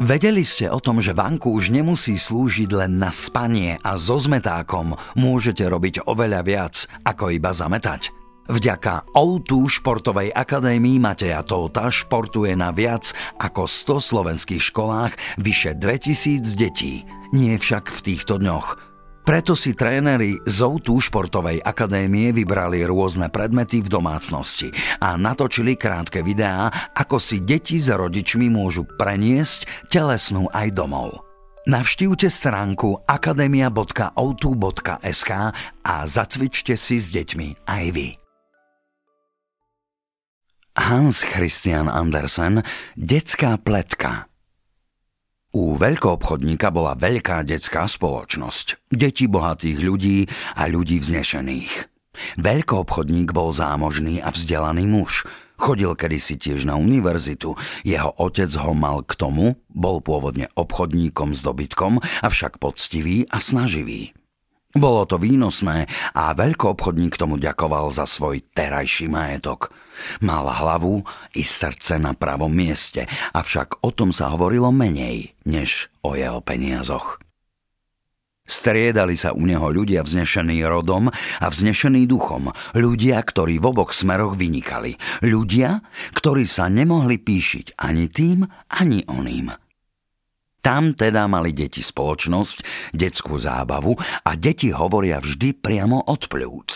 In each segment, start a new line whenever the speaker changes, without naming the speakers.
Vedeli ste o tom, že banku už nemusí slúžiť len na spanie a so zmetákom môžete robiť oveľa viac, ako iba zametať? Vďaka O2 Športovej akadémii Mateja Tóta športuje na viac ako 100 slovenských školách vyše 2000 detí. Nie však v týchto dňoch – preto si tréneri z Outu športovej akadémie vybrali rôzne predmety v domácnosti a natočili krátke videá, ako si deti s rodičmi môžu preniesť telesnú aj domov. Navštívte stránku akademia.outu.sk a zacvičte si s deťmi aj vy. Hans Christian Andersen Detská pletka u veľkoobchodníka bola veľká detská spoločnosť. Deti bohatých ľudí a ľudí vznešených. Veľkoobchodník bol zámožný a vzdelaný muž. Chodil kedysi tiež na univerzitu. Jeho otec ho mal k tomu, bol pôvodne obchodníkom s dobytkom, avšak poctivý a snaživý. Bolo to výnosné a veľkoobchodník tomu ďakoval za svoj terajší majetok. Mal hlavu i srdce na pravom mieste, avšak o tom sa hovorilo menej, než o jeho peniazoch. Striedali sa u neho ľudia vznešení rodom a vznešení duchom, ľudia, ktorí v oboch smeroch vynikali, ľudia, ktorí sa nemohli píšiť ani tým, ani oným. Tam teda mali deti spoločnosť, detskú zábavu a deti hovoria vždy priamo od pľúc.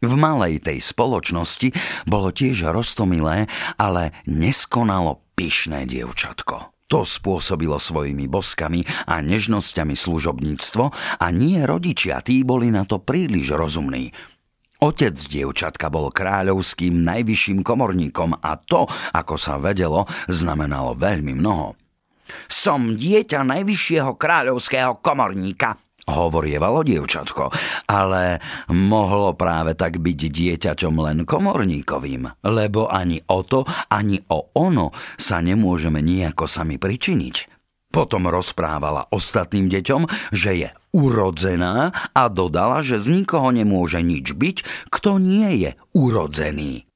V malej tej spoločnosti bolo tiež roztomilé, ale neskonalo pyšné dievčatko. To spôsobilo svojimi boskami a nežnosťami služobníctvo a nie rodičia, tí boli na to príliš rozumní. Otec dievčatka bol kráľovským najvyšším komorníkom a to, ako sa vedelo, znamenalo veľmi mnoho. Som dieťa najvyššieho kráľovského komorníka, hovorievalo dievčatko, ale mohlo práve tak byť dieťaťom len komorníkovým, lebo ani o to, ani o ono sa nemôžeme nejako sami pričiniť. Potom rozprávala ostatným deťom, že je urodzená a dodala, že z nikoho nemôže nič byť, kto nie je urodzený.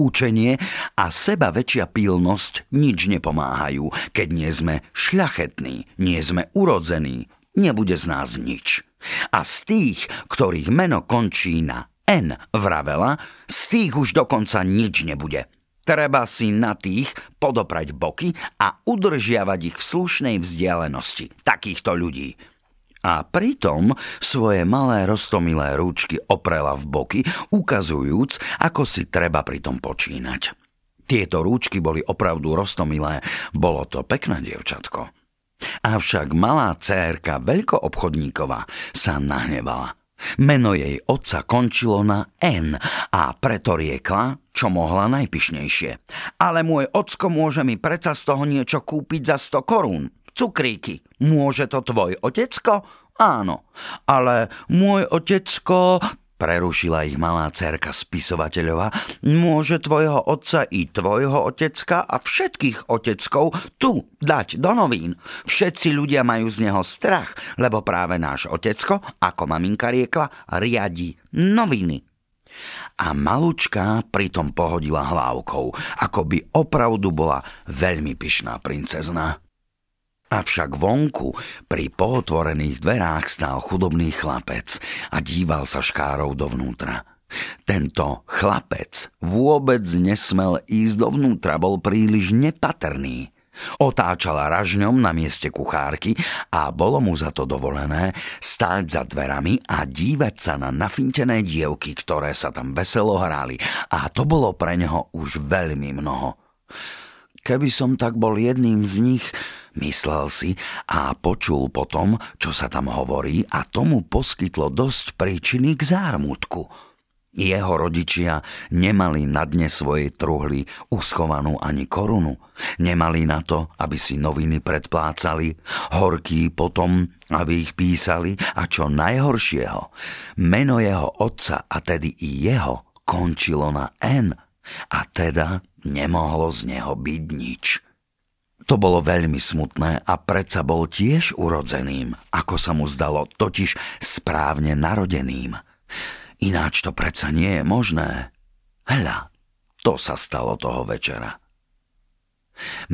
Učenie a seba väčšia pilnosť nič nepomáhajú, keď nie sme šľachetní, nie sme urodzení, nebude z nás nič. A z tých, ktorých meno končí na N vravela, z tých už dokonca nič nebude. Treba si na tých podoprať boky a udržiavať ich v slušnej vzdialenosti takýchto ľudí. A pritom svoje malé roztomilé rúčky oprela v boky, ukazujúc, ako si treba pritom počínať. Tieto rúčky boli opravdu roztomilé, bolo to pekné dievčatko. Avšak malá cérka veľkoobchodníková sa nahnevala. Meno jej otca končilo na N a preto riekla, čo mohla najpišnejšie. Ale môj ocko môže mi predsa z toho niečo kúpiť za 100 korún. Cukríky. Môže to tvoj otecko? Áno. Ale môj otecko, prerušila ich malá cerka spisovateľova, môže tvojho otca i tvojho otecka a všetkých oteckov tu dať do novín. Všetci ľudia majú z neho strach, lebo práve náš otecko, ako maminka riekla, riadi noviny. A malučka pritom pohodila hlávkou, ako by opravdu bola veľmi pyšná princezna. Avšak vonku pri pootvorených dverách stál chudobný chlapec a díval sa škárov dovnútra. Tento chlapec vôbec nesmel ísť dovnútra, bol príliš nepatrný. Otáčala ražňom na mieste kuchárky a bolo mu za to dovolené stáť za dverami a dívať sa na nafintené dievky, ktoré sa tam veselo hráli a to bolo pre neho už veľmi mnoho. Keby som tak bol jedným z nich, Myslel si a počul potom, čo sa tam hovorí a tomu poskytlo dosť príčiny k zármutku. Jeho rodičia nemali na dne svojej truhly uschovanú ani korunu. Nemali na to, aby si noviny predplácali, horký potom, aby ich písali a čo najhoršieho, meno jeho otca a tedy i jeho končilo na N a teda nemohlo z neho byť nič. To bolo veľmi smutné a predsa bol tiež urodzeným, ako sa mu zdalo, totiž správne narodeným. Ináč to predsa nie je možné. Hľa, to sa stalo toho večera.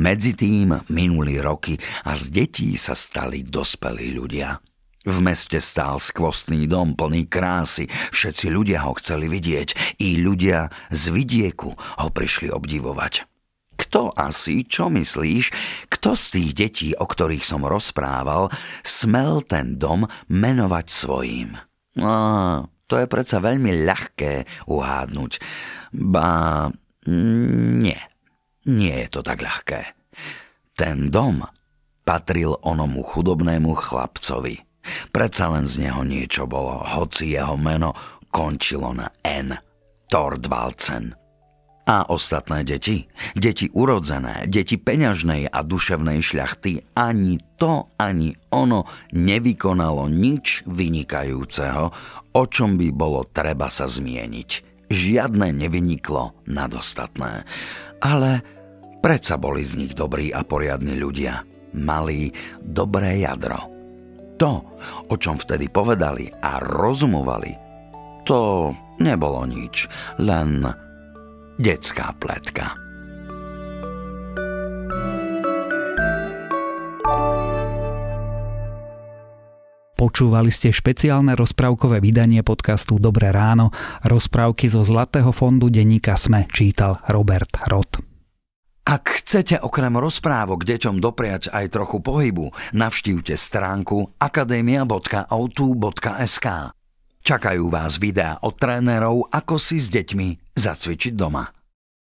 Medzi tým minuli roky a z detí sa stali dospelí ľudia. V meste stál skvostný dom plný krásy, všetci ľudia ho chceli vidieť, i ľudia z vidieku ho prišli obdivovať. Kto asi, čo myslíš, kto z tých detí, o ktorých som rozprával, smel ten dom menovať svojím? Á, to je predsa veľmi ľahké uhádnuť. Ba nie, nie je to tak ľahké. Ten dom patril onomu chudobnému chlapcovi. Predsa len z neho niečo bolo, hoci jeho meno končilo na N. Tordvalcen. A ostatné deti, deti urodzené, deti peňažnej a duševnej šľachty, ani to, ani ono nevykonalo nič vynikajúceho, o čom by bolo treba sa zmieniť. Žiadne nevyniklo nad ostatné. Ale predsa boli z nich dobrí a poriadni ľudia. Mali dobré jadro. To, o čom vtedy povedali a rozumovali, to nebolo nič, len Detská pletka.
Počúvali ste špeciálne rozprávkové vydanie podcastu Dobré ráno. Rozprávky zo Zlatého fondu denníka Sme čítal Robert Rod.
Ak chcete okrem rozprávok deťom dopriať aj trochu pohybu, navštívte stránku akademia.autu.sk. Čakajú vás videá od trénerov, ako si s deťmi zacvičiť doma.